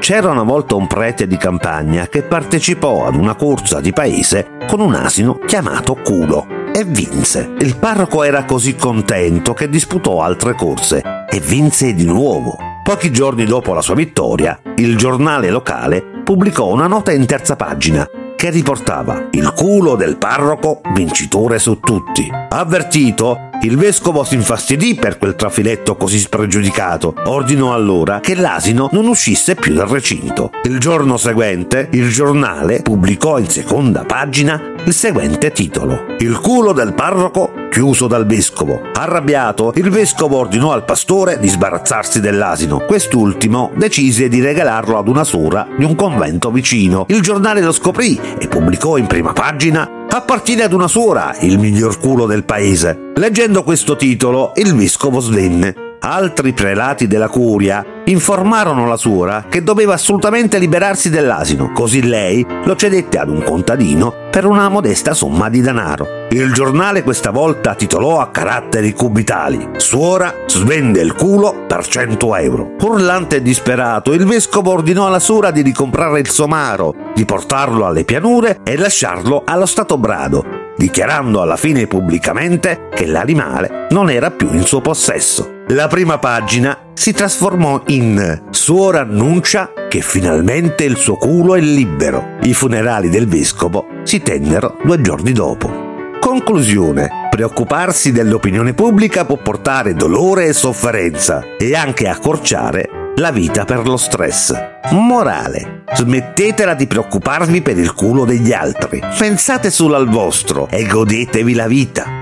C'era una volta un prete di campagna che partecipò ad una corsa di paese con un asino chiamato Culo e vinse. Il parroco era così contento che disputò altre corse e vinse di nuovo. Pochi giorni dopo la sua vittoria, il giornale locale pubblicò una nota in terza pagina che riportava il culo del parroco vincitore su tutti. Avvertito, il vescovo si infastidì per quel trafiletto così spregiudicato. Ordinò allora che l'asino non uscisse più dal recinto. Il giorno seguente, il giornale pubblicò in seconda pagina il seguente titolo. Il culo del parroco chiuso dal vescovo. Arrabbiato, il vescovo ordinò al pastore di sbarazzarsi dell'asino. Quest'ultimo decise di regalarlo ad una sora di un convento vicino. Il giornale lo scoprì e pubblicò in prima pagina appartiene ad una suora, il miglior culo del paese. Leggendo questo titolo, il vescovo svenne. Altri prelati della curia informarono la suora che doveva assolutamente liberarsi dell'asino, così lei lo cedette ad un contadino per una modesta somma di denaro. Il giornale questa volta titolò a caratteri cubitali Suora svende il culo per 100 euro. Urlante e disperato, il vescovo ordinò alla suora di ricomprare il somaro, di portarlo alle pianure e lasciarlo allo stato brado, dichiarando alla fine pubblicamente che l'animale non era più in suo possesso. La prima pagina si trasformò in Suora annuncia che finalmente il suo culo è libero. I funerali del vescovo si tennero due giorni dopo. Conclusione. Preoccuparsi dell'opinione pubblica può portare dolore e sofferenza e anche accorciare la vita per lo stress. Morale. Smettetela di preoccuparvi per il culo degli altri. Pensate solo al vostro e godetevi la vita.